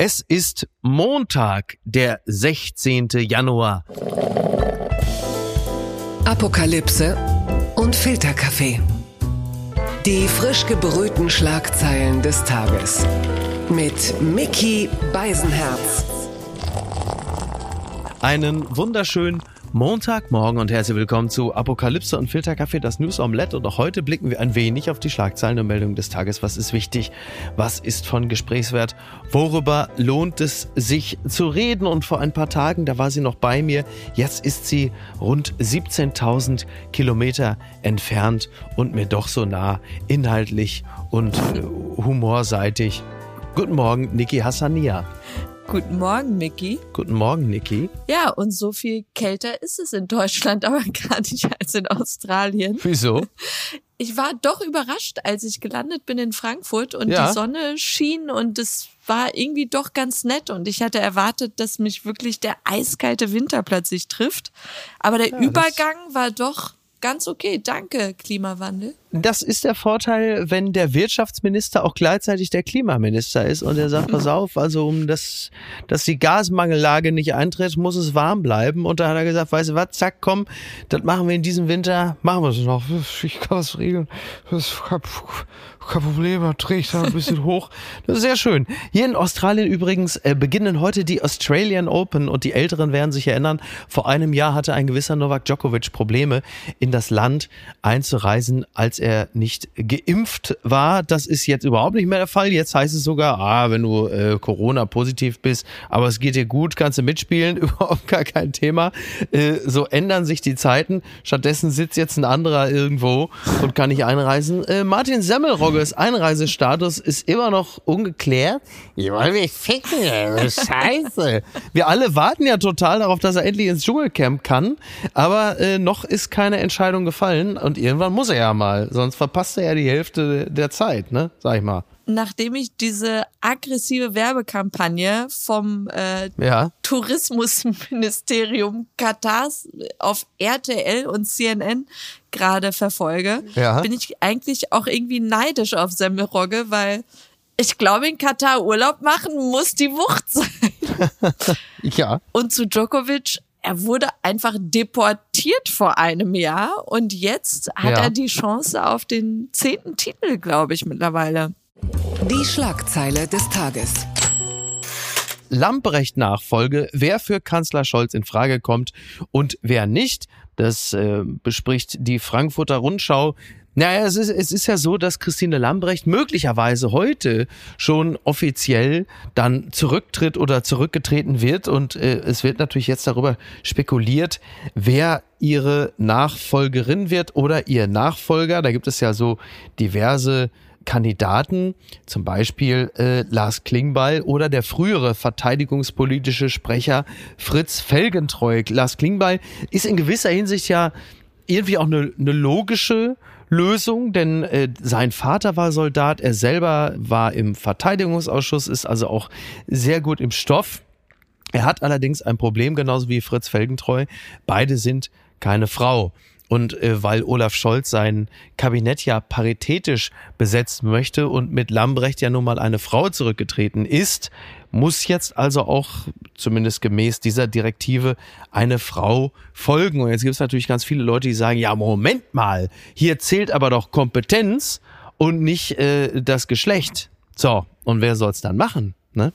Es ist Montag, der 16. Januar. Apokalypse und Filterkaffee. Die frisch gebrühten Schlagzeilen des Tages. Mit Mickey Beisenherz. Einen wunderschönen Montagmorgen und herzlich willkommen zu Apokalypse und Filterkaffee, das News Omelette. Und auch heute blicken wir ein wenig auf die Schlagzeilen und Meldungen des Tages. Was ist wichtig? Was ist von Gesprächswert? Worüber lohnt es sich zu reden? Und vor ein paar Tagen, da war sie noch bei mir. Jetzt ist sie rund 17.000 Kilometer entfernt und mir doch so nah, inhaltlich und äh, humorseitig. Guten Morgen, Niki Hassania. Guten Morgen, Mickey. Guten Morgen, Niki. Ja, und so viel kälter ist es in Deutschland aber gar nicht als in Australien. Wieso? Ich war doch überrascht, als ich gelandet bin in Frankfurt und Ja. die Sonne schien und es war irgendwie doch ganz nett und ich hatte erwartet, dass mich wirklich der eiskalte Winter plötzlich trifft. Aber der das- Übergang war doch ganz okay. Danke, Klimawandel. Das ist der Vorteil, wenn der Wirtschaftsminister auch gleichzeitig der Klimaminister ist und er sagt, pass auf, also um das, dass die Gasmangellage nicht eintritt, muss es warm bleiben. Und da hat er gesagt, weißt du was, zack, komm, das machen wir in diesem Winter, machen wir es noch. Ich kann was regeln. Das ist kein, kein Problem, da drehe ich da ein bisschen hoch. Das ist sehr schön. Hier in Australien übrigens äh, beginnen heute die Australian Open und die Älteren werden sich erinnern, vor einem Jahr hatte ein gewisser Novak Djokovic Probleme, in das Land einzureisen, als er nicht geimpft war. Das ist jetzt überhaupt nicht mehr der Fall. Jetzt heißt es sogar, ah, wenn du äh, Corona-positiv bist, aber es geht dir gut, kannst du mitspielen, überhaupt gar kein Thema. Äh, so ändern sich die Zeiten. Stattdessen sitzt jetzt ein anderer irgendwo und kann nicht einreisen. Äh, Martin Semmelrogges Einreisestatus ist immer noch ungeklärt. Ja, weil wir ficken, scheiße. Wir alle warten ja total darauf, dass er endlich ins Dschungelcamp kann, aber äh, noch ist keine Entscheidung gefallen und irgendwann muss er ja mal, sonst verpasst er ja die Hälfte der Zeit, ne, sag ich mal. Nachdem ich diese aggressive Werbekampagne vom äh, Ja. Tourismusministerium Katars auf RTL und CNN gerade verfolge, Ja. bin ich eigentlich auch irgendwie neidisch auf Semmelrogge, weil ich glaube, in Katar Urlaub machen muss die Wucht sein. Ja. Und zu Djokovic, er wurde einfach deportiert vor einem Jahr und jetzt hat Ja. er die Chance auf den zehnten Titel, glaube ich, mittlerweile. Die Schlagzeile des Tages. Lamprecht-Nachfolge, wer für Kanzler Scholz in Frage kommt und wer nicht. Das äh, bespricht die Frankfurter Rundschau. Naja, es ist, es ist ja so, dass Christine Lambrecht möglicherweise heute schon offiziell dann zurücktritt oder zurückgetreten wird. Und äh, es wird natürlich jetzt darüber spekuliert, wer ihre Nachfolgerin wird oder ihr Nachfolger. Da gibt es ja so diverse Kandidaten, zum Beispiel äh, Lars Klingbeil oder der frühere verteidigungspolitische Sprecher Fritz Felgentreu. Lars Klingbeil ist in gewisser Hinsicht ja irgendwie auch eine, eine logische Lösung, denn äh, sein Vater war Soldat, er selber war im Verteidigungsausschuss, ist also auch sehr gut im Stoff. Er hat allerdings ein Problem, genauso wie Fritz Felgentreu. Beide sind keine Frau. Und äh, weil Olaf Scholz sein Kabinett ja paritätisch besetzen möchte und mit Lambrecht ja nun mal eine Frau zurückgetreten ist, muss jetzt also auch, zumindest gemäß dieser Direktive, eine Frau folgen. Und jetzt gibt es natürlich ganz viele Leute, die sagen, ja, Moment mal, hier zählt aber doch Kompetenz und nicht äh, das Geschlecht. So, und wer soll's dann machen, ne?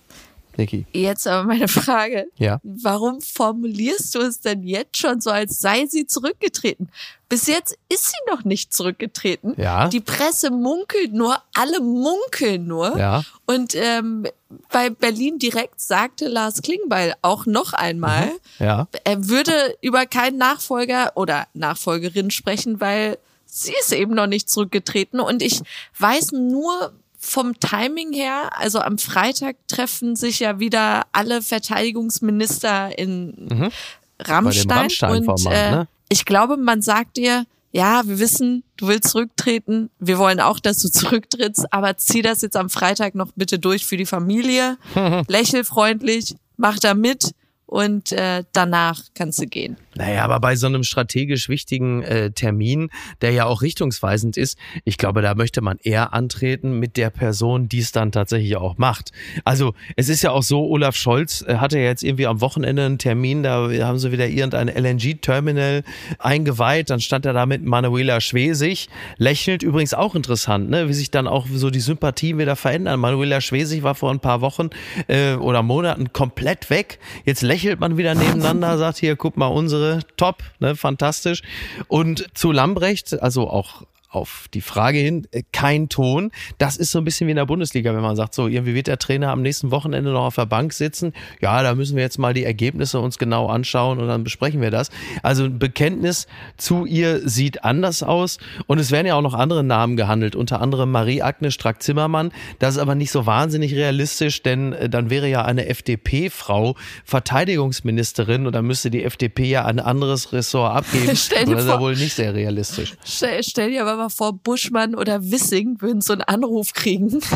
Niki? Jetzt aber meine Frage. Ja. Warum formulierst du es denn jetzt schon so, als sei sie zurückgetreten? Bis jetzt ist sie noch nicht zurückgetreten. Ja. Die Presse munkelt nur, alle munkeln nur. Ja. Und ähm, bei Berlin direkt sagte Lars Klingbeil auch noch einmal, Ja. er würde über keinen Nachfolger oder Nachfolgerin sprechen, weil sie ist eben noch nicht zurückgetreten. Und ich weiß nur vom Timing her, also am Freitag treffen sich ja wieder alle Verteidigungsminister in Rammstein. Mhm. Rammstein-Format, und äh, ne? ich glaube, man sagt dir, ja, wir wissen, du willst zurücktreten. Wir wollen auch, dass du zurücktrittst, aber zieh das jetzt am Freitag noch bitte durch für die Familie. Lächel freundlich, mach da mit und äh, danach kannst du gehen. Naja, aber bei so einem strategisch wichtigen äh, Termin, der ja auch richtungsweisend ist, ich glaube, da möchte man eher antreten mit der Person, die es dann tatsächlich auch macht. Also es ist ja auch so, Olaf Scholz äh, hatte ja jetzt irgendwie am Wochenende einen Termin, da haben sie wieder irgendein LNG-Terminal eingeweiht, dann stand er da mit Manuela Schwesig, lächelt übrigens auch interessant, ne? wie sich dann auch so die Sympathien wieder verändern. Manuela Schwesig war vor ein paar Wochen äh, oder Monaten komplett weg, jetzt lächelt man wieder nebeneinander, sagt hier, guck mal, unsere top, ne, fantastisch. Und zu Lambrecht, also auch auf die Frage hin, äh, kein Ton. Das ist so ein bisschen wie in der Bundesliga, wenn man sagt, so, irgendwie wird der Trainer am nächsten Wochenende noch auf der Bank sitzen. Ja, da müssen wir jetzt mal die Ergebnisse uns genau anschauen und dann besprechen wir das. Also ein Bekenntnis zu ihr sieht anders aus. Und es werden ja auch noch andere Namen gehandelt, unter anderem Marie-Agnes Strack-Zimmermann. Das ist aber nicht so wahnsinnig realistisch, denn äh, dann wäre ja eine FDP-Frau Verteidigungsministerin und dann müsste die FDP ja ein anderes Ressort abgeben. Stell dir das ist ja wohl nicht sehr realistisch. Stell, stell dir aber mal vor, Buschmann oder Wissing würden so einen Anruf kriegen.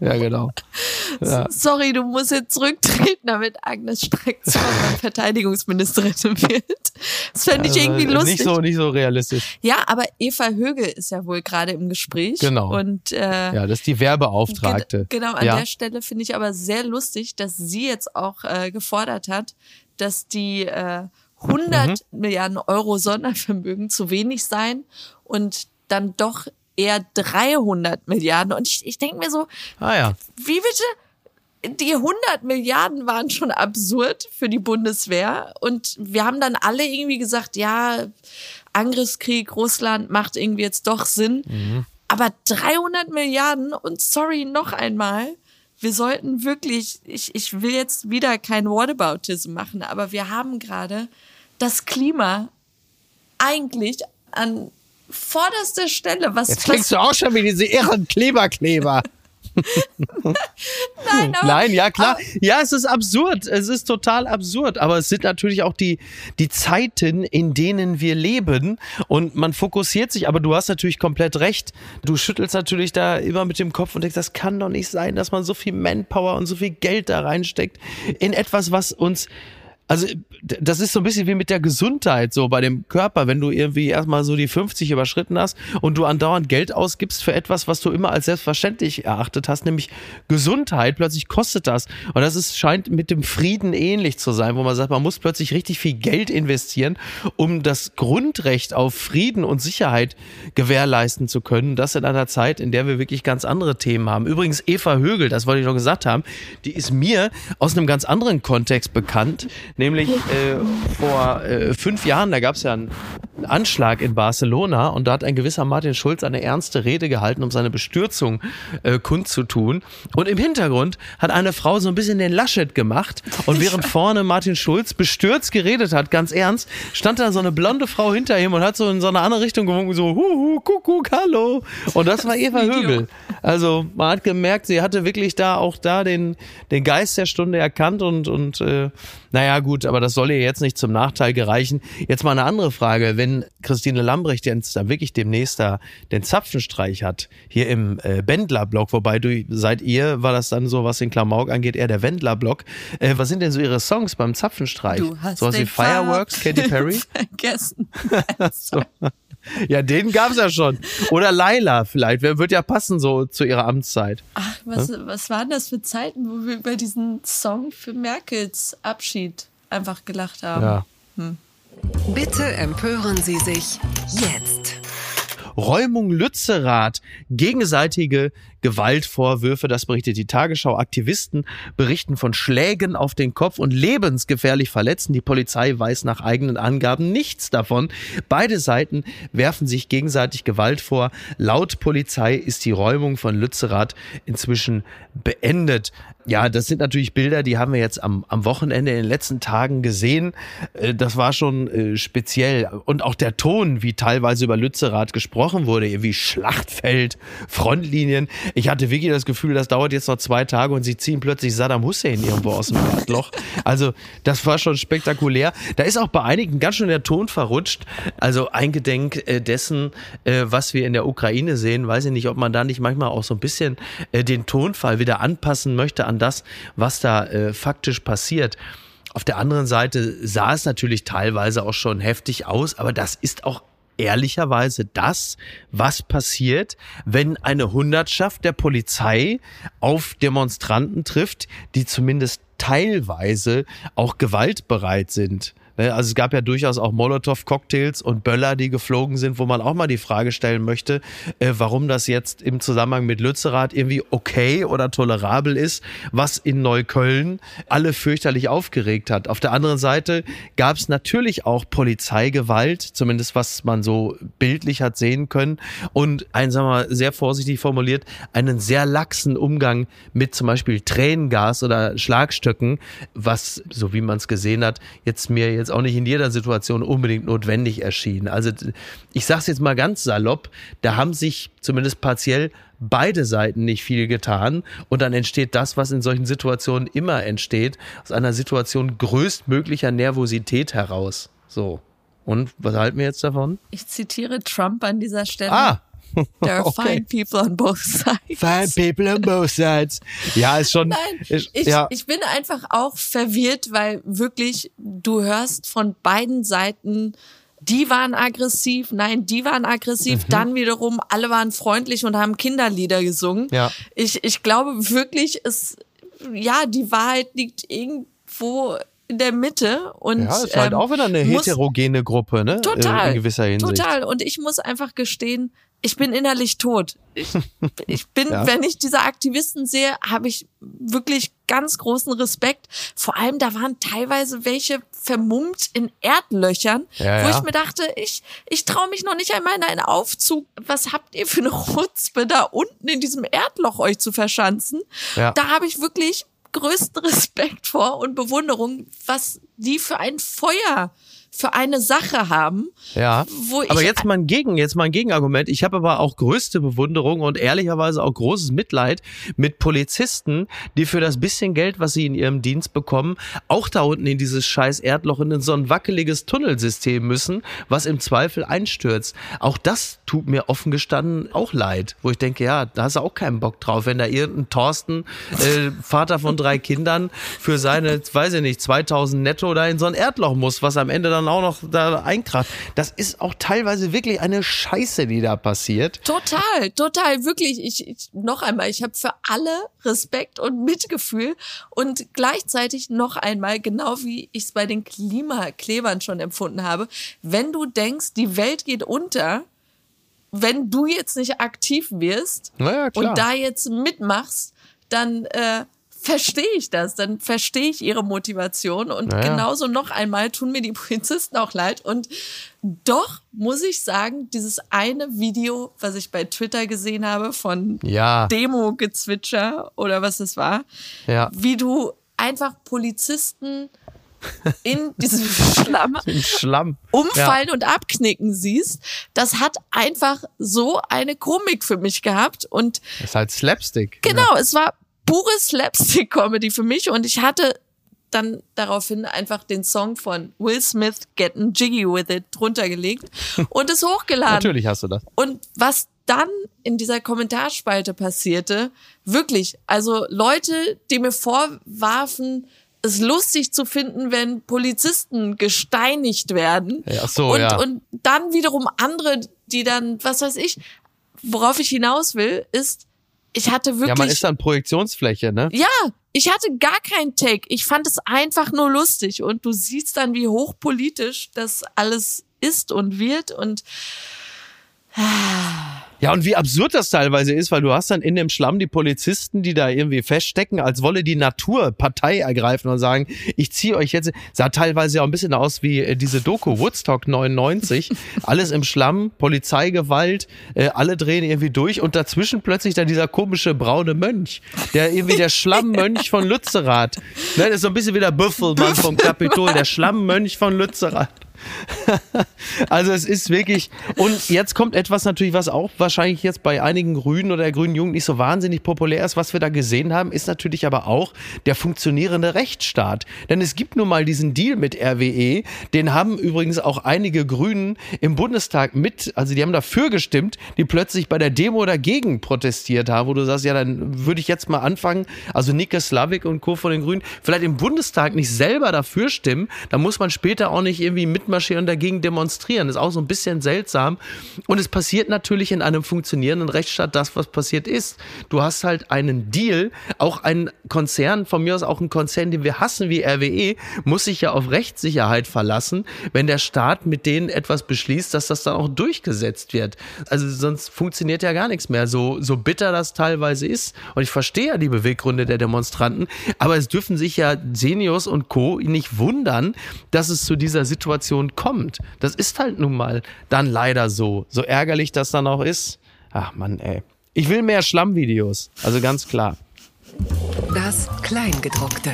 Ja, genau. Ja. Sorry, du musst jetzt zurücktreten, damit Agnes Streck-Zimmermann Verteidigungsministerin wird. Das fände ich irgendwie Also, lustig. Nicht so, nicht so realistisch. Ja, aber Eva Högel ist ja wohl gerade im Gespräch. Genau. Und äh, Ja, das ist die Werbeauftragte. Gen genau, an ja. der Stelle finde ich aber sehr lustig, dass sie jetzt auch äh, gefordert hat, dass die äh, 100 Mhm. Milliarden Euro Sondervermögen zu wenig seien und dann doch eher 300 Milliarden. Und ich, ich denke mir so, Ah ja. wie bitte? Die 100 Milliarden waren schon absurd für die Bundeswehr. Und wir haben dann alle irgendwie gesagt, ja, Angriffskrieg, Russland macht irgendwie jetzt doch Sinn. Aber 300 Milliarden und sorry noch einmal, wir sollten wirklich, ich, ich will jetzt wieder kein Whataboutism machen, aber wir haben gerade das Klima eigentlich an vorderster Stelle. Was, Jetzt klingst du auch schon wie diese irren Kleberkleber. nein, Nein, ja klar. Ja, es ist absurd. Es ist total absurd. Aber es sind natürlich auch die, die Zeiten, in denen wir leben. Und man fokussiert sich. Aber du hast natürlich komplett recht. Du schüttelst natürlich da immer mit dem Kopf und denkst, das kann doch nicht sein, dass man so viel Manpower und so viel Geld da reinsteckt in etwas, was uns also das ist so ein bisschen wie mit der Gesundheit so bei dem Körper, wenn du irgendwie erstmal so die 50 überschritten hast und du andauernd Geld ausgibst für etwas, was du immer als selbstverständlich erachtet hast, nämlich Gesundheit, plötzlich kostet das. Und das ist, scheint mit dem Frieden ähnlich zu sein, wo man sagt, man muss plötzlich richtig viel Geld investieren, um das Grundrecht auf Frieden und Sicherheit gewährleisten zu können. Das in einer Zeit, in der wir wirklich ganz andere Themen haben. Übrigens Eva Högel, das wollte ich noch gesagt haben, die ist mir aus einem ganz anderen Kontext bekannt, nämlich äh, vor äh, fünf Jahren, da gab es ja einen Anschlag in Barcelona und da hat ein gewisser Martin Schulz eine ernste Rede gehalten, um seine Bestürzung äh, kundzutun. Und im Hintergrund hat eine Frau so ein bisschen den Laschet gemacht und während vorne Martin Schulz bestürzt geredet hat, ganz ernst, stand da so eine blonde Frau hinter ihm und hat so in so eine andere Richtung gewunken, so huhu, kuckuck, hallo. Und das war Eva. Högel. Also man hat gemerkt, sie hatte wirklich da auch da den, den Geist der Stunde erkannt und, und äh, naja gut, aber das soll ihr jetzt nicht zum Nachteil gereichen. Jetzt mal eine andere Frage. Wenn Christine Lambrecht jetzt da wirklich demnächst da den Zapfenstreich hat, hier im äh, Bändlerblock, wobei du seit ihr war das dann so, was den Klamauk angeht, eher der Wendlerblock. Äh, was sind denn so ihre Songs beim Zapfenstreich? Du hast Sowas wie den Fireworks, Katy Perry? vergessen. So. Ja, den gab's ja schon. Oder Laila vielleicht. Wer wird ja passen so zu ihrer Amtszeit. Ach, was, was waren das für Zeiten, wo wir über diesen Song für Merkels Abschied einfach gelacht haben? Ja. Bitte empören Sie sich jetzt. Räumung Lützerath, gegenseitige Gewaltvorwürfe, das berichtet die Tagesschau. Aktivisten berichten von Schlägen auf den Kopf und lebensgefährlich Verletzten. Die Polizei weiß nach eigenen Angaben nichts davon. Beide Seiten werfen sich gegenseitig Gewalt vor. Laut Polizei ist die Räumung von Lützerath inzwischen beendet. Ja, das sind natürlich Bilder, die haben wir jetzt am, am Wochenende in den letzten Tagen gesehen. Äh, Das war schon äh, speziell. Und auch der Ton, wie teilweise über Lützerath gesprochen wurde, irgendwie Schlachtfeld, Frontlinien. Ich hatte wirklich das Gefühl, das dauert jetzt noch zwei Tage und sie ziehen plötzlich Saddam Hussein irgendwo aus dem Erdloch. Also, das war schon spektakulär. Da ist auch bei einigen ganz schön der Ton verrutscht. Also, eingedenk äh, dessen, äh, was wir in der Ukraine sehen, weiß ich nicht, ob man da nicht manchmal auch so ein bisschen äh, den Tonfall wieder anpassen möchte an das, was da faktisch passiert. Auf der anderen Seite sah es natürlich teilweise auch schon heftig aus, aber das ist auch ehrlicherweise das, was passiert, wenn eine Hundertschaft der Polizei auf Demonstranten trifft, die zumindest teilweise auch gewaltbereit sind. Ne, also es gab ja durchaus auch Molotow-Cocktails und Böller, die geflogen sind, wo man auch mal die Frage stellen möchte, äh, warum das jetzt im Zusammenhang mit Lützerath irgendwie okay oder tolerabel ist, was in Neukölln alle fürchterlich aufgeregt hat. Auf der anderen Seite gab es natürlich auch Polizeigewalt, zumindest was man so bildlich hat sehen können und ein, sagen wir mal, sehr vorsichtig formuliert, einen sehr laxen Umgang mit zum Beispiel Tränengas oder Schlagstöcken, was, so wie man es gesehen hat, jetzt mir jetzt jetzt auch nicht in jeder Situation unbedingt notwendig erschienen. Also ich sage es jetzt mal ganz salopp, da haben sich zumindest partiell beide Seiten nicht viel getan und dann entsteht das, was in solchen Situationen immer entsteht, aus einer Situation größtmöglicher Nervosität heraus. So. Und was halten wir jetzt davon? Ich zitiere Trump an dieser Stelle. Ah, There are Okay. fine people on both sides. Fine people on both sides. Ja, ist schon. Nein, ist, ich, ja. ich bin einfach auch verwirrt, weil wirklich du hörst von beiden Seiten, die waren aggressiv, nein, die waren aggressiv, Mhm. dann wiederum, alle waren freundlich und haben Kinderlieder gesungen. Ja. Ich, ich glaube wirklich, es, ja, die Wahrheit liegt irgendwo in der Mitte und ja, ist halt ähm, auch wieder eine muss- heterogene Gruppe, ne? Total. In gewisser Hinsicht. Total. Und ich muss einfach gestehen, ich bin innerlich tot. Ich, ich bin, Ja. wenn ich diese Aktivisten sehe, habe ich wirklich ganz großen Respekt. Vor allem, da waren teilweise welche vermummt in Erdlöchern, Ja, wo ja. ich mir dachte, ich, ich traue mich noch nicht einmal in einen Aufzug. Was habt ihr für eine Rutzpe da unten in diesem Erdloch euch zu verschanzen? Da habe ich wirklich größten Respekt vor und Bewunderung, was die für ein Feuer für eine Sache haben. Ja, Wo ich- aber jetzt mal ein Gegen, jetzt mal ein Gegenargument. Ich habe aber auch größte Bewunderung und ehrlicherweise auch großes Mitleid mit Polizisten, die für das bisschen Geld, was sie in ihrem Dienst bekommen, auch da unten in dieses scheiß Erdloch in so ein wackeliges Tunnelsystem müssen, was im Zweifel einstürzt. Auch das tut mir offen gestanden auch leid, wo ich denke, ja, da hast du auch keinen Bock drauf, wenn da irgendein Thorsten, äh, Vater von drei Kindern, für seine, weiß ich nicht, 2000 netto da in so ein Erdloch muss, was am Ende dann auch noch da einkracht. Das ist auch teilweise wirklich eine Scheiße, die da passiert. Total, total, wirklich. Ich, ich noch einmal, ich habe für alle Respekt und Mitgefühl und gleichzeitig noch einmal, genau wie ich es bei den Klimaklebern schon empfunden habe, wenn du denkst, die Welt geht unter, wenn du jetzt nicht aktiv wirst klar. und da jetzt mitmachst, dann äh, verstehe ich das, dann verstehe ich ihre Motivation und Naja. genauso noch einmal tun mir die Polizisten auch leid und doch muss ich sagen, dieses eine Video, was ich bei Twitter gesehen habe von Ja, Demo-Gezwitscher oder was es war, ja. wie du einfach Polizisten in diesem Schlamm Schlamm. umfallen und abknicken siehst, das hat einfach so eine Komik für mich gehabt und Das ist halt Slapstick. Genau, es war pure Slapstick-Comedy für mich und ich hatte dann daraufhin einfach den Song von Will Smith, Getting Jiggy With It, drunter gelegt und es hochgeladen. Natürlich hast du das. Und was dann in dieser Kommentarspalte passierte, wirklich, also Leute, die mir vorwarfen, es lustig zu finden, wenn Polizisten gesteinigt werden. Ja, so, und, ja. und dann wiederum andere, die dann, was weiß ich, worauf ich hinaus will, ist, ich hatte wirklich. Ja, man ist dann Projektionsfläche, ne? Ja, ich hatte gar keinen Take. Ich fand es einfach nur lustig. Und du siehst dann, wie hochpolitisch das alles ist und wird. Und Ja, und wie absurd das teilweise ist, weil du hast dann in dem Schlamm die Polizisten, die da irgendwie feststecken, als wolle die Natur Partei ergreifen und sagen, ich ziehe euch jetzt, sah teilweise ja auch ein bisschen aus wie äh, diese Doku Woodstock 99, alles im Schlamm, Polizeigewalt, äh, alle drehen irgendwie durch und dazwischen plötzlich dann dieser komische braune Mönch, der irgendwie der Schlammmönch von Lützerath, ne, das ist so ein bisschen wie der Büffelmann vom Kapitol, der Schlammmönch von Lützerath. also es ist wirklich, und jetzt kommt etwas natürlich, was auch wahrscheinlich jetzt bei einigen Grünen oder grünen Jugend nicht so wahnsinnig populär ist, was wir da gesehen haben, ist natürlich aber auch der funktionierende Rechtsstaat. Denn es gibt nun mal diesen Deal mit RWE, den haben übrigens auch einige Grünen im Bundestag mit, also die haben dafür gestimmt, die plötzlich bei der Demo dagegen protestiert haben, wo du sagst, ja, dann würde ich jetzt mal anfangen, also Nike Slavik und Co. von den Grünen, vielleicht im Bundestag nicht selber dafür stimmen, da muss man später auch nicht irgendwie mitmarschieren und dagegen demonstrieren. Ist auch so ein bisschen seltsam. Und es passiert natürlich in einem funktionierenden Rechtsstaat das, was passiert ist. Du hast halt einen Deal, auch ein Konzern, von mir aus auch ein Konzern, den wir hassen wie RWE, muss sich ja auf Rechtssicherheit verlassen, wenn der Staat mit denen etwas beschließt, dass das dann auch durchgesetzt wird. Also sonst funktioniert ja gar nichts mehr, so, so bitter das teilweise ist. Und ich verstehe ja die Beweggründe der Demonstranten, aber es dürfen sich ja Senios und Co. nicht wundern, dass es zu dieser Situation kommt. Das ist halt nun mal dann leider so. So ärgerlich das dann auch ist. Ach Mann, ey. Ich will mehr Schlammvideos. Also ganz klar. Das Kleingedruckte.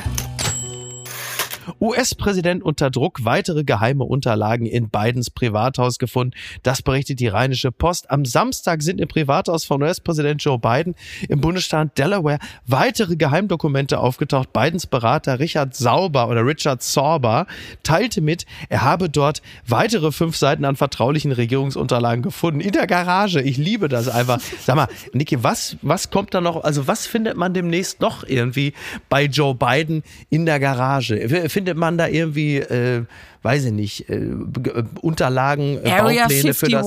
US-Präsident unter Druck, weitere geheime Unterlagen in Bidens Privathaus gefunden. Das berichtet die Rheinische Post. Am Samstag sind im Privathaus von US-Präsident Joe Biden im Bundesstaat Delaware weitere Geheimdokumente aufgetaucht. Bidens Berater Richard Sauber oder Richard Sorber teilte mit, er habe dort weitere fünf Seiten an vertraulichen Regierungsunterlagen gefunden. In der Garage. Ich liebe das einfach. Sag mal, Niki, was, was kommt da noch? Also was findet man demnächst noch irgendwie bei Joe Biden in der Garage? Findet man da irgendwie, äh, weiß ich nicht, äh, äh Unterlagen, äh, Area Baupläne 51. für das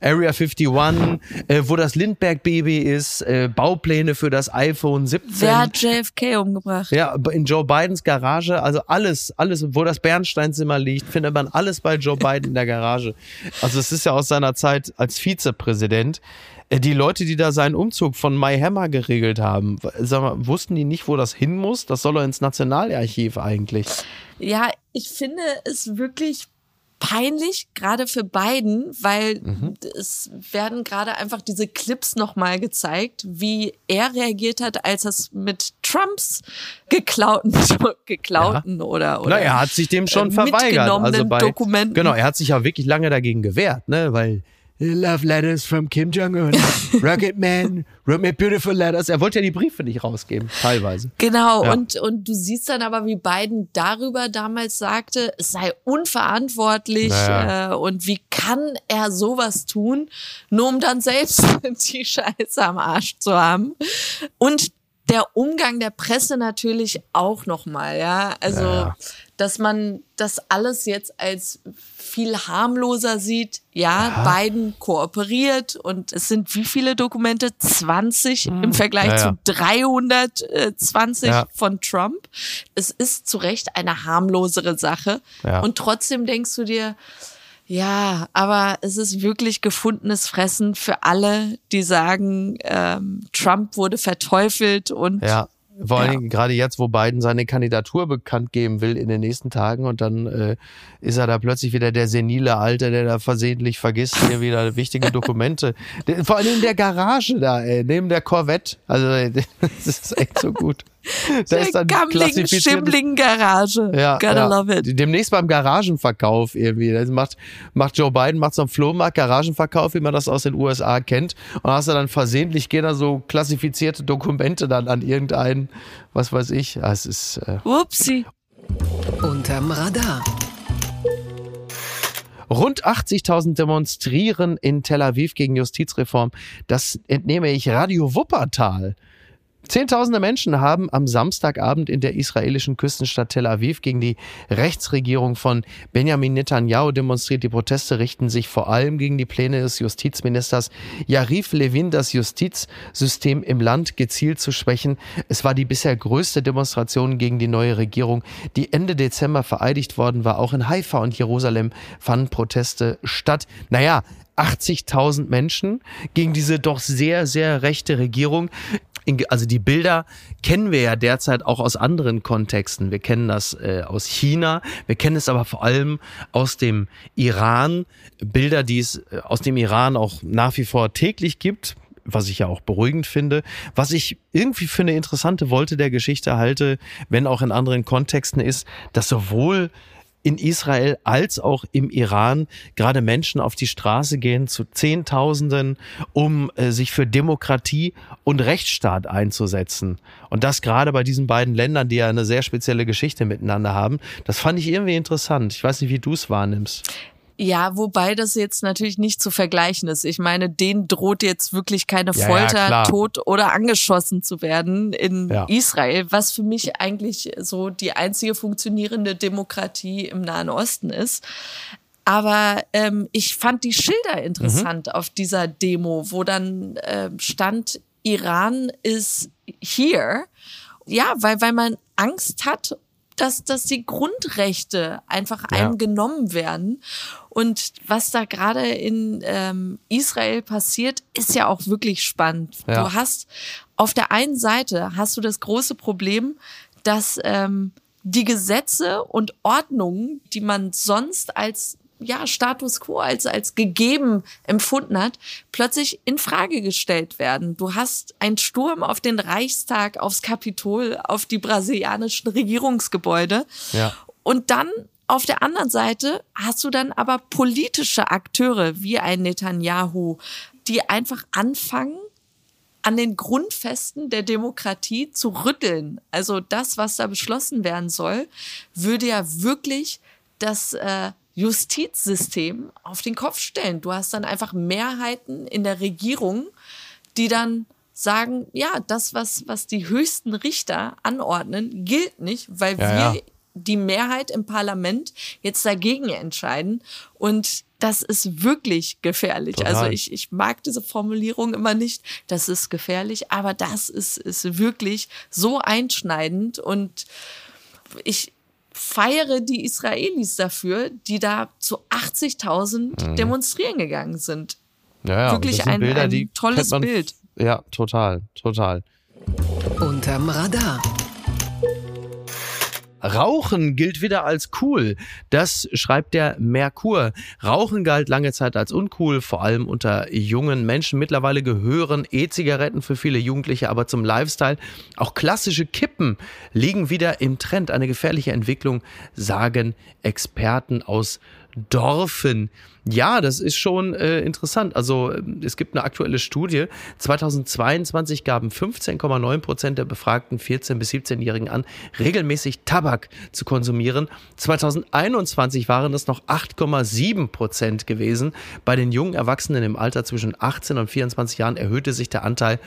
Area 51, äh, wo das Lindbergh-Baby ist, äh, Baupläne für das iPhone 17. Wer hat JFK umgebracht? Ja, in Joe Bidens Garage, also alles, alles, wo das Bernsteinzimmer liegt, findet man alles bei Joe Biden in der Garage. Also es ist ja aus seiner Zeit als Vizepräsident. Äh, die Leute, die da seinen Umzug von My Hammer geregelt haben, sag mal, wussten die nicht, wo das hin muss? Das soll doch ins Nationalarchiv eigentlich. Ja, ich finde es wirklich peinlich, gerade für beiden, weil mhm. es werden gerade einfach diese Clips nochmal gezeigt, wie er reagiert hat, als es mit Trumps geklauten, geklauten ja. oder, oder. Na, er hat sich dem schon verweigert. Also bei, Dokumenten. Genau, er hat sich ja wirklich lange dagegen gewehrt, ne, weil Love Letters from Kim Jong-un. Rocket Man wrote me beautiful letters. Er wollte ja die Briefe nicht rausgeben, teilweise. Genau, ja. und, und du siehst dann aber, wie Biden darüber damals sagte, es sei unverantwortlich naja. äh, und wie kann er sowas tun, nur um dann selbst die Scheiße am Arsch zu haben. Und der Umgang der Presse natürlich auch nochmal, ja. Also, ja. dass man das alles jetzt als viel harmloser sieht. Ja, ja, Biden kooperiert und es sind wie viele Dokumente? 20 hm. im Vergleich ja, zu 320 von Trump. Es ist zu Recht eine harmlosere Sache. Und trotzdem denkst du dir, ja, aber es ist wirklich gefundenes Fressen für alle, die sagen, ähm, Trump wurde verteufelt und ja. Vor allem ja. gerade jetzt, wo Biden seine Kandidatur bekannt geben will in den nächsten Tagen und dann äh, ist er da plötzlich wieder der senile Alte, der da versehentlich vergisst, hier wieder wichtige Dokumente. Vor allem in der Garage da, ey, neben der Corvette. Also das ist echt so gut. Da ist dann gammeligen, schimmligen Garage. Ja, Gotta ja. love it. Demnächst beim Garagenverkauf irgendwie. Das macht, macht Joe Biden, macht so einen Flohmarkt, Garagenverkauf, wie man das aus den USA kennt. Und hast du dann versehentlich gehen da so klassifizierte Dokumente dann an irgendeinen, was weiß ich. Ah, es ist. Äh, Upsi. Unterm Radar. Rund 80.000 demonstrieren in Tel Aviv gegen Justizreform. Das entnehme ich Radio Wuppertal. Zehntausende Menschen haben am Samstagabend in der israelischen Küstenstadt Tel Aviv gegen die Rechtsregierung von Benjamin Netanyahu demonstriert. Die Proteste richten sich vor allem gegen die Pläne des Justizministers Yarif Levin, das Justizsystem im Land gezielt zu schwächen. Es war die bisher größte Demonstration gegen die neue Regierung, die Ende Dezember vereidigt worden war. Auch in Haifa und Jerusalem fanden Proteste statt. Naja, 80.000 Menschen gegen diese doch sehr, sehr rechte Regierung also die Bilder kennen wir ja derzeit auch aus anderen Kontexten. Wir kennen das äh, aus China, wir kennen es aber vor allem aus dem Iran. Bilder, die es äh, aus dem Iran auch nach wie vor täglich gibt was ich ja auch beruhigend finde. Was ich irgendwie für eine interessante Wolte der Geschichte halte, wenn auch in anderen Kontexten, ist, dass sowohl in Israel als auch im Iran gerade Menschen auf die Straße gehen zu Zehntausenden, um äh, sich für Demokratie und Rechtsstaat einzusetzen. Und das gerade bei diesen beiden Ländern, die ja eine sehr spezielle Geschichte miteinander haben. Das fand ich irgendwie interessant. Ich weiß nicht, wie du es wahrnimmst. Ja, wobei das jetzt natürlich nicht zu vergleichen ist. Ich meine, denen droht jetzt wirklich keine Ja, ja, Folter, klar. tot oder angeschossen zu werden in Ja. Israel, was für mich eigentlich so die einzige funktionierende Demokratie im Nahen Osten ist. Aber ähm, ich fand die Schilder interessant auf dieser Demo, wo dann äh, stand, Iran is here. Ja, weil, weil man Angst hat, dass, dass die Grundrechte einfach Ja. einem genommen werden. Und was da gerade in ähm, Israel passiert, ist ja auch wirklich spannend. Ja. Du hast auf der einen Seite hast du das große Problem, dass ähm, die Gesetze und Ordnungen, die man sonst als ja, Status quo als, als gegeben empfunden hat, plötzlich in Frage gestellt werden. Du hast einen Sturm auf den Reichstag, aufs Kapitol, auf die brasilianischen Regierungsgebäude. Ja. Und dann auf der anderen Seite hast du dann aber politische Akteure wie ein Netanyahu, die einfach anfangen, an den Grundfesten der Demokratie zu rütteln. Also das, was da beschlossen werden soll, würde ja wirklich das äh, Justizsystem auf den Kopf stellen. Du hast dann einfach Mehrheiten in der Regierung, die dann sagen, ja, das, was, was die höchsten Richter anordnen, gilt nicht, weil Ja, wir ja. die Mehrheit im Parlament jetzt dagegen entscheiden. Und das ist wirklich gefährlich. Total. Also ich, ich mag diese Formulierung immer nicht. Das ist gefährlich, aber das ist, ist wirklich so einschneidend und ich feiere die Israelis dafür, die da zu 80.000 demonstrieren gegangen sind. Ja, ja, Wirklich ein- Bilder, ein tolles Bild. Ja, total, total. Unterm Radar. Rauchen gilt wieder als cool. Das schreibt der Merkur. Rauchen galt lange Zeit als uncool, vor allem unter jungen Menschen. Mittlerweile gehören E-Zigaretten für viele Jugendliche aber zum Lifestyle. Auch klassische Kippen liegen wieder im Trend. Eine gefährliche Entwicklung, sagen Experten aus Dorfen. Ja, das ist schon äh, interessant. Also äh, es gibt eine aktuelle Studie. 2022 gaben 15,9 Prozent der befragten 14- bis 17-Jährigen an, regelmäßig Tabak zu konsumieren. 2021 waren das noch 8,7 Prozent gewesen. Bei den jungen Erwachsenen im Alter zwischen 18 und 24 Jahren erhöhte sich der Anteil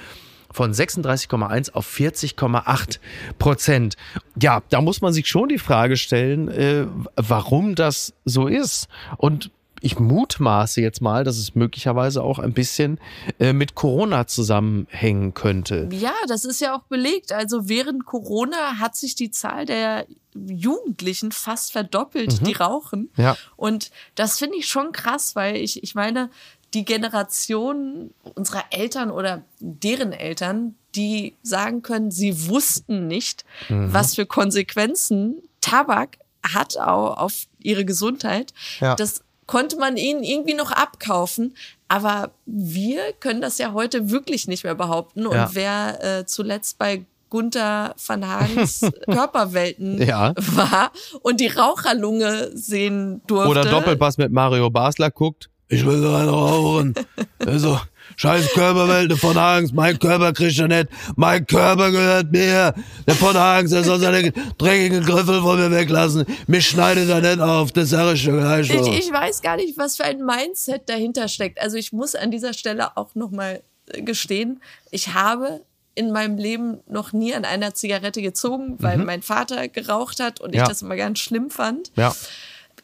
von 36,1 auf 40,8 Prozent. Ja, da muss man sich schon die Frage stellen, äh, warum das so ist. Und ich mutmaße jetzt mal, dass es möglicherweise auch ein bisschen äh, mit Corona zusammenhängen könnte. Ja, das ist ja auch belegt. Also während Corona hat sich die Zahl der Jugendlichen fast verdoppelt, die rauchen. Ja. Und das finde ich schon krass, weil ich, ich meine, die Generation unserer Eltern oder deren Eltern, die sagen können, sie wussten nicht, was für Konsequenzen Tabak hat auch auf ihre Gesundheit. Ja. Das konnte man ihnen irgendwie noch abkaufen. Aber wir können das ja heute wirklich nicht mehr behaupten. Und Ja. wer äh, zuletzt bei Gunther van Hagens Körperwelten Ja. war und die Raucherlunge sehen durfte. Oder Doppelpass mit Mario Basler guckt. Ich will so eine rauchen. Also, scheiß Körperwelt von Hagens. Mein Körper kriegt er nicht. Mein Körper gehört mir. Der von Hagens, der soll seine dreckigen Griffel von mir weglassen. Mich schneidet er nicht auf. Das sag ich gleich Ich, ich weiß gar nicht, was für ein Mindset dahinter steckt. Also ich muss an dieser Stelle auch nochmal gestehen, ich habe in meinem Leben noch nie an einer Zigarette gezogen, weil mein Vater geraucht hat und Mhm. Ja. ich das immer ganz schlimm fand. Ja.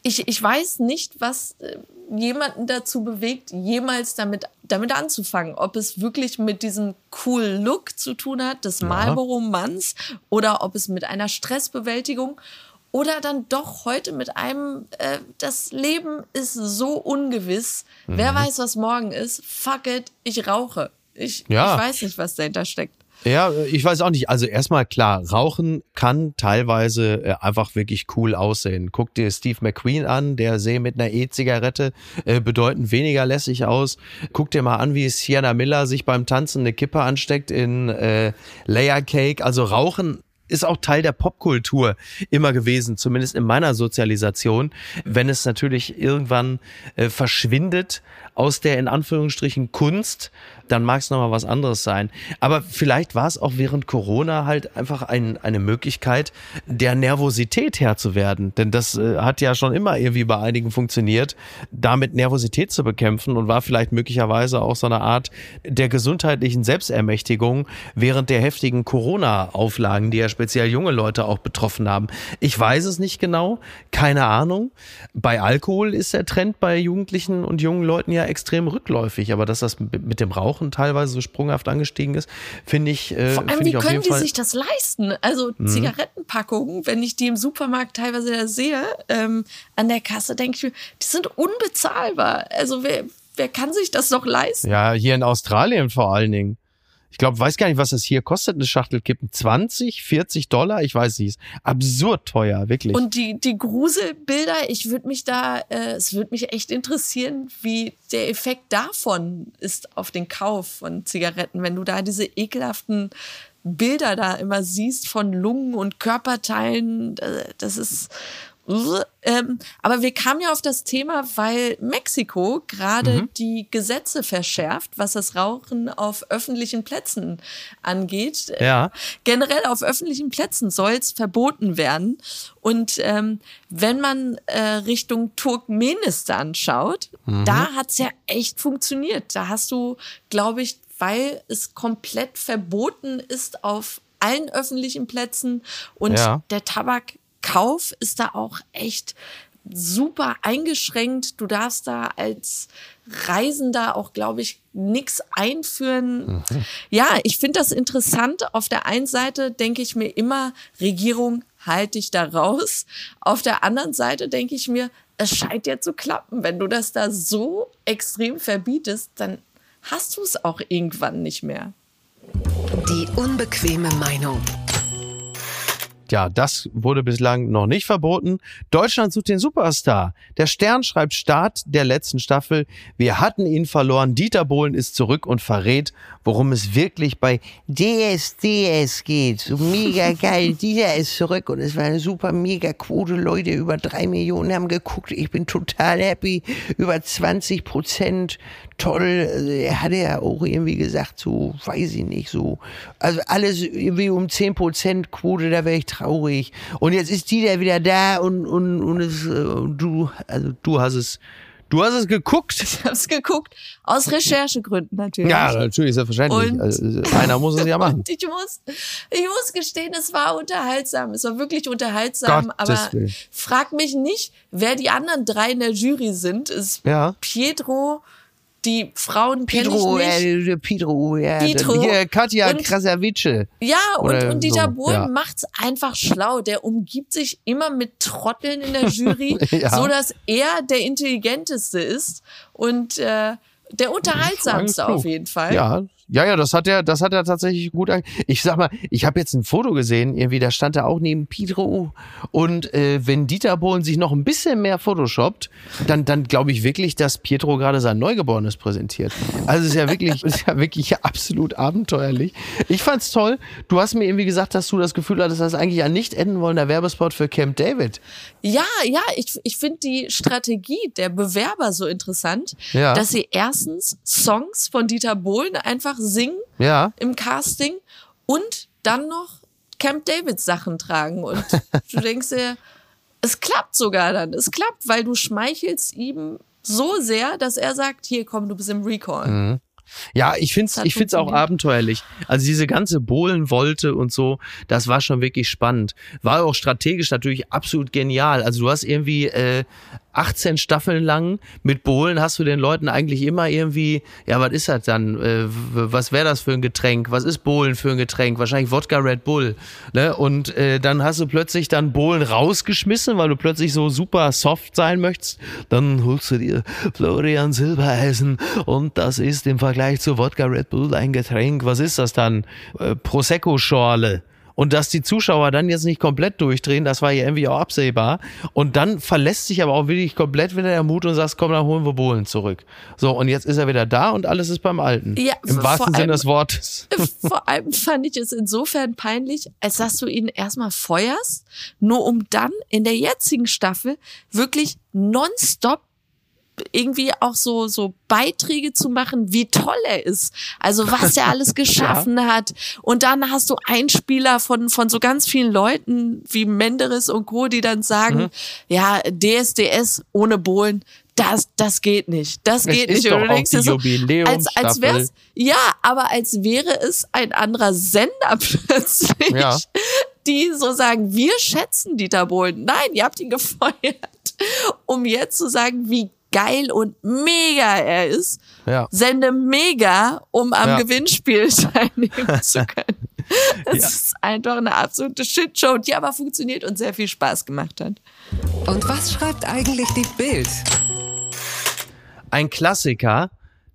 Ich, ich weiß nicht, was äh, jemanden dazu bewegt, jemals damit, damit anzufangen. Ob es wirklich mit diesem cool Look zu tun hat, des Marlboro-Manns, oder ob es mit einer Stressbewältigung oder dann doch heute mit einem, äh, das Leben ist so ungewiss. Wer Mhm. weiß, was morgen ist? Fuck it, ich rauche. Ich, Ja. ich weiß nicht, was dahinter steckt. Ja, ich weiß auch nicht. Also erstmal klar, Rauchen kann teilweise äh, einfach wirklich cool aussehen. Guck dir Steve McQueen an, der sehe mit einer E-Zigarette äh, bedeutend weniger lässig aus. Guck dir mal an, wie Sienna Miller sich beim Tanzen eine Kippe ansteckt in äh, Layer Cake. Also Rauchen ist auch Teil der Popkultur immer gewesen, zumindest in meiner Sozialisation. Wenn es natürlich irgendwann äh, verschwindet aus der in Anführungsstrichen Kunst, dann mag es nochmal was anderes sein. Aber vielleicht war es auch während Corona halt einfach ein, eine Möglichkeit, der Nervosität Herr zu werden. Denn das äh, hat ja schon immer irgendwie bei einigen funktioniert, damit Nervosität zu bekämpfen und war vielleicht möglicherweise auch so eine Art der gesundheitlichen Selbstermächtigung während der heftigen Corona-Auflagen, die ja speziell junge Leute auch betroffen haben. Ich weiß es nicht genau, keine Ahnung. Bei Alkohol ist der Trend bei Jugendlichen und jungen Leuten ja extrem rückläufig, aber dass das mit dem Rauchen teilweise so sprunghaft angestiegen ist, finde ich. Äh, Vor allem, wie ich auf können jeden die Fall sich das leisten? Also mhm. Zigarettenpackungen, wenn ich die im Supermarkt teilweise da sehe, ähm, an der Kasse, denke ich mir, die sind unbezahlbar. Also wer, wer kann sich das noch leisten? Ja, hier in Australien vor allen Dingen. Ich glaube, weiß gar nicht, was das hier kostet, eine Schachtel Kippen. 20, 40 Dollar? Ich weiß nicht. Absurd teuer, wirklich. Und die, die Gruselbilder, ich würde mich da, äh, es würde mich echt interessieren, wie der Effekt davon ist auf den Kauf von Zigaretten, wenn du da diese ekelhaften Bilder da immer siehst von Lungen und Körperteilen, äh, das ist ähm, aber wir kamen ja auf das Thema, weil Mexiko gerade mhm. die Gesetze verschärft, was das Rauchen auf öffentlichen Plätzen angeht. Ja. Generell auf öffentlichen Plätzen soll es verboten werden. Und ähm, wenn man äh, Richtung Turkmenistan schaut, mhm. da hat's ja echt funktioniert. Da hast du, glaube ich, weil es komplett verboten ist auf allen öffentlichen Plätzen und ja. der Tabak Kauf ist da auch echt super eingeschränkt. Du darfst da als Reisender auch, glaube ich, nichts einführen. Mhm. Ja, ich finde das interessant. Auf der einen Seite denke ich mir immer, Regierung, halt dich da raus. Auf der anderen Seite denke ich mir, es scheint ja zu klappen. Wenn du das da so extrem verbietest, dann hast du es auch irgendwann nicht mehr. Die unbequeme Meinung. Ja, das wurde bislang noch nicht verboten. Deutschland sucht den Superstar. Der Stern schreibt Start der letzten Staffel. Wir hatten ihn verloren. Dieter Bohlen ist zurück und verrät, worum es wirklich bei DSDS geht. So mega geil. Dieter ist zurück und es war eine super mega Quote. Leute, über drei Millionen haben geguckt. Ich bin total happy. Über 20 Prozent. Toll. Also, er hatte ja auch irgendwie gesagt, so, weiß ich nicht, so. Also alles irgendwie um 10 Prozent Quote, da wäre ich traurig. Und jetzt ist Dieter wieder da und, und, und es, äh, du, also du hast es Du hast es geguckt? Ich habe es geguckt. Aus Recherchegründen natürlich. Ja, natürlich, selbstverständlich. Und, also, einer muss es ja machen. ich muss, ich muss gestehen, es war unterhaltsam. Es war wirklich unterhaltsam. Gottes aber Willen. frag mich nicht, wer die anderen drei in der Jury sind. Es ja. Pietro, die Frauen Pedro, kenne ich nicht. Äh, Pedro, ja. Pedro. Hier, Katja und, Krasavice. Ja, und, und Dieter so, Bohlen ja. macht's einfach schlau. Der umgibt sich immer mit Trotteln in der Jury, ja. so dass er der Intelligenteste ist und äh, der unterhaltsamste auf jeden Fall. Ja, ja, ja, das hat er, das hat er tatsächlich gut. Ich sag mal, ich habe jetzt ein Foto gesehen, irgendwie, da stand er auch neben Pedro. Und äh, wenn Dieter Bohlen sich noch ein bisschen mehr photoshoppt, dann, dann glaube ich wirklich, dass Pietro gerade sein Neugeborenes präsentiert. Also es ist ja wirklich, ist ja wirklich absolut abenteuerlich. Ich fand's toll. Du hast mir irgendwie gesagt, dass du das Gefühl hattest, dass das eigentlich ein nicht enden wollender Werbespot für Camp David. Ja, ja, ich, ich finde die Strategie der Bewerber so interessant, ja. dass sie erstens Songs von Dieter Bohlen einfach singen ja. im Casting und dann noch Camp David Sachen tragen. Und du denkst dir, es klappt sogar dann. Es klappt, weil du schmeichelst ihm so sehr, dass er sagt, hier komm, du bist im Recall. Mhm. Ja, ich find's, ich find's auch abenteuerlich. Also diese ganze Bohlenwolte und so, das war schon wirklich spannend. War auch strategisch natürlich absolut genial. Also du hast irgendwie äh, 18 Staffeln lang mit Bohlen hast du den Leuten eigentlich immer irgendwie, ja, was ist das dann? Äh, was wäre das für ein Getränk? Was ist Bohlen für ein Getränk? Wahrscheinlich Wodka Red Bull. Ne? Und äh, dann hast du plötzlich dann Bohlen rausgeschmissen, weil du plötzlich so super soft sein möchtest. Dann holst du dir Florian Silbereisen und das ist im Vergleich zu Wodka Red Bull ein Getränk. Was ist das dann? Äh, Prosecco-Schorle Und dass die Zuschauer dann jetzt nicht komplett durchdrehen, das war ja irgendwie auch absehbar. Und dann verlässt sich aber auch wirklich komplett wieder der Mut und sagst, komm, dann holen wir Bohlen zurück. So, und jetzt ist er wieder da und alles ist beim Alten. Ja, Im wahrsten Sinne des Wortes. Vor allem fand ich es insofern peinlich, als dass du ihn erstmal feuerst, nur um dann in der jetzigen Staffel wirklich nonstop irgendwie auch so, so Beiträge zu machen, wie toll er ist. Also was er alles geschaffen hat. Und dann hast du Einspieler von, von so ganz vielen Leuten wie Menderes und Co., die dann sagen, Mhm. ja, DSDS ohne Bohlen, das, das geht nicht. Das Es geht ist nicht. doch Und du auch denkst die dir so, als, als wär's, ja, aber als wäre es ein anderer Sender plötzlich, Ja. die so sagen, wir schätzen Dieter Bohlen. Nein, ihr habt ihn gefeuert, um jetzt zu sagen, wie geil und mega er ist. Ja. Sende mega, um am Ja. Gewinnspiel teilnehmen zu können. Das Ja. ist einfach eine absolute Shitshow, die aber funktioniert und sehr viel Spaß gemacht hat. Und was schreibt eigentlich die Bild? Ein Klassiker,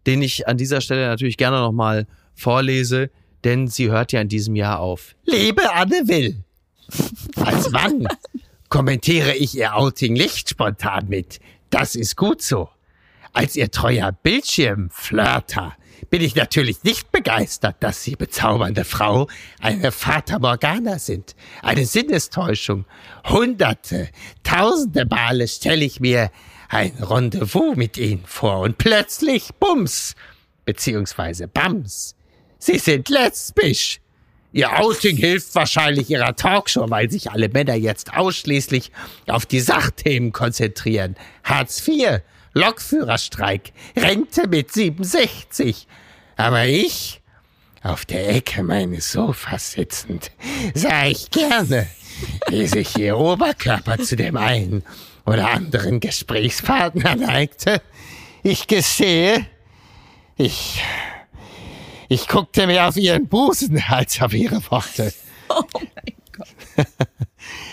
den ich an dieser Stelle natürlich gerne nochmal vorlese, denn sie hört ja in diesem Jahr auf. Liebe Anne Will, als Mann kommentiere ich ihr Outing nicht spontan mit. Das ist gut so. Als ihr treuer Bildschirmflirter bin ich natürlich nicht begeistert, dass Sie, bezaubernde Frau, eine Fata Morgana sind. Eine Sinnestäuschung. Hunderte, tausende Male stelle ich mir ein Rendezvous mit Ihnen vor und plötzlich Bums, beziehungsweise Bams. Sie sind lesbisch. Ihr Outing hilft wahrscheinlich Ihrer Talkshow, weil sich alle Männer jetzt ausschließlich auf die Sachthemen konzentrieren. Hartz IV, Lokführerstreik, Rente mit 67. Aber ich, auf der Ecke meines Sofas sitzend, sah ich gerne, wie sich Ihr Oberkörper zu dem einen oder anderen Gesprächspartner neigte. Ich gestehe, ich ich guckte mehr auf ihren Busen als auf ihre Worte. Oh mein Gott.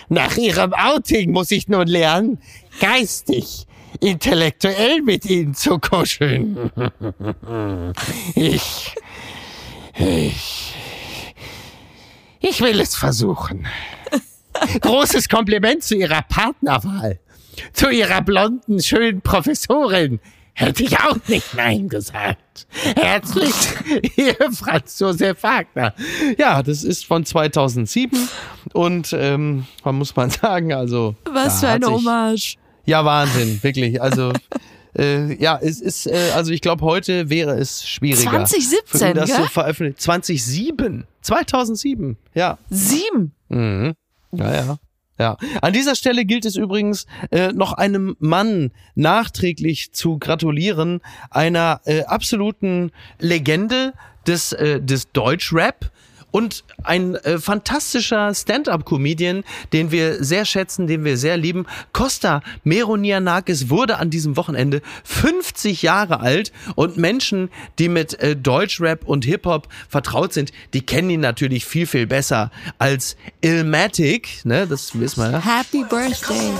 Nach ihrem Outing muss ich nun lernen, geistig, intellektuell mit ihnen zu kuscheln. Ich, ich, ich will es versuchen. Großes Kompliment zu ihrer Partnerwahl. Zu ihrer blonden, schönen Professorin. Hätte ich auch nicht Nein gesagt. Herzlich, Ihr Franz Josef Wagner. Ja, das ist von 2007 und ähm, man muss man sagen, also Was für eine sich- Hommage. Ja, Wahnsinn, wirklich. Also äh, ja, es ist äh, also ich glaube heute wäre es schwieriger. 2017, für ihn das gell? so veröffentlicht. 2007, 2007, ja. Sieben. Mhm. Ja, ja. Ja, an dieser Stelle gilt es übrigens, äh, noch einem Mann nachträglich zu gratulieren, einer äh, absoluten Legende des, äh, des Deutschrap und ein äh, fantastischer Stand-up-Comedian, den wir sehr schätzen, den wir sehr lieben. Costa Meronianakis wurde an diesem Wochenende 50 Jahre alt und Menschen, die mit äh, Deutschrap und Hip-Hop vertraut sind, die kennen ihn natürlich viel, viel besser als Illmatic, ne, das wissen wir ja. Happy Birthday.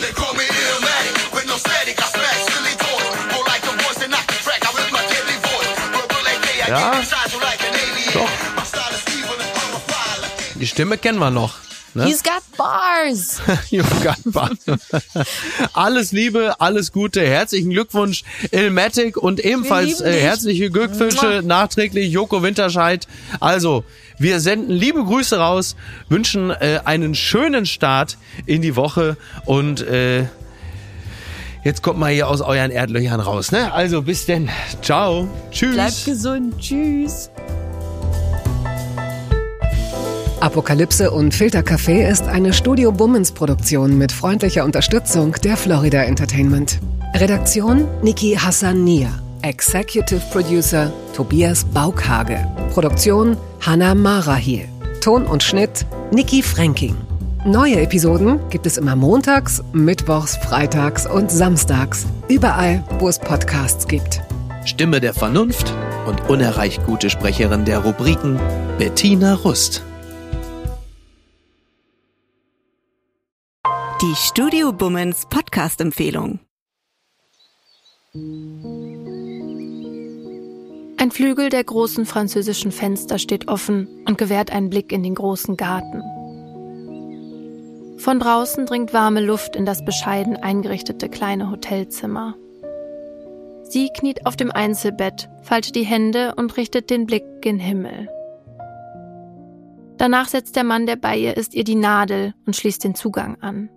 They call me Illmatic, Ja. Doch. Die Stimme kennen wir noch. Ne? He's got bars. You've got fun. alles Liebe, alles Gute, herzlichen Glückwunsch Ilmatic und ebenfalls äh, herzliche Glückwünsche nachträglich Joko Winterscheid. Also, wir senden liebe Grüße raus, wünschen äh, einen schönen Start in die Woche und äh, jetzt kommt mal hier aus euren Erdlöchern raus. Ne? Also bis denn. Ciao. Tschüss. Bleibt gesund. Tschüss. Apokalypse und Filtercafé ist eine Studio Bummens Produktion mit freundlicher Unterstützung der Florida Entertainment. Redaktion Niki Hassania. Executive Producer Tobias Baukhage. Produktion Hanna Marahiel. Ton und Schnitt Niki Fränking. Neue Episoden gibt es immer montags, mittwochs, freitags und samstags. Überall, wo es Podcasts gibt. Stimme der Vernunft und unerreicht gute Sprecherin der Rubriken Bettina Rust. Die Studio Bummens Podcast-Empfehlung. Ein Flügel der großen französischen Fenster steht offen und gewährt einen Blick in den großen Garten. Von draußen dringt warme Luft in das bescheiden eingerichtete kleine Hotelzimmer. Sie kniet auf dem Einzelbett, faltet die Hände und richtet den Blick gen Himmel. Danach setzt der Mann, der bei ihr ist, ihr die Nadel und schließt den Zugang an.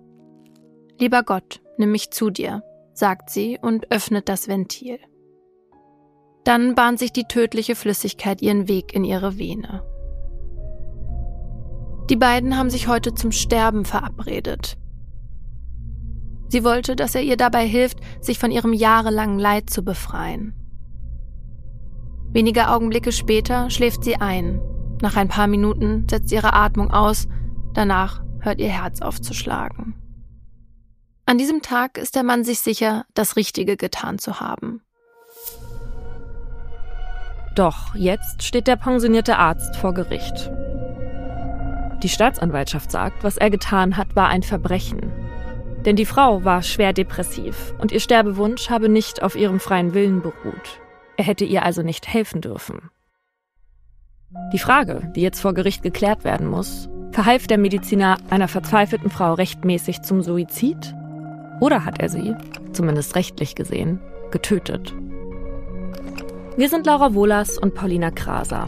Lieber Gott, nimm mich zu dir, sagt sie und öffnet das Ventil. Dann bahnt sich die tödliche Flüssigkeit ihren Weg in ihre Vene. Die beiden haben sich heute zum Sterben verabredet. Sie wollte, dass er ihr dabei hilft, sich von ihrem jahrelangen Leid zu befreien. Wenige Augenblicke später schläft sie ein. Nach ein paar Minuten setzt ihre Atmung aus, danach hört ihr Herz aufzuschlagen. An diesem Tag ist der Mann sich sicher, das Richtige getan zu haben. Doch jetzt steht der pensionierte Arzt vor Gericht. Die Staatsanwaltschaft sagt, was er getan hat, war ein Verbrechen. Denn die Frau war schwer depressiv und ihr Sterbewunsch habe nicht auf ihrem freien Willen beruht. Er hätte ihr also nicht helfen dürfen. Die Frage, die jetzt vor Gericht geklärt werden muss, verhalf der Mediziner einer verzweifelten Frau rechtmäßig zum Suizid? Oder hat er sie, zumindest rechtlich gesehen, getötet? Wir sind Laura Wohlers und Paulina Kraser.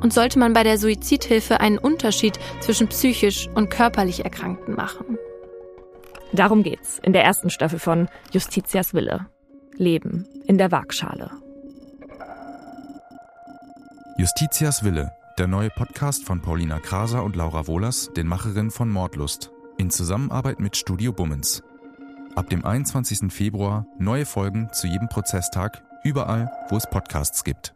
Und sollte man bei der Suizidhilfe einen Unterschied zwischen psychisch und körperlich Erkrankten machen? Darum geht's in der ersten Staffel von Justitias Wille. Leben in der Waagschale. Justitias Wille, der neue Podcast von Paulina Kraser und Laura Wohlers, den Macherinnen von Mordlust, in Zusammenarbeit mit Studio Bummens. Ab dem 21. Februar neue Folgen zu jedem Prozesstag, überall, wo es Podcasts gibt.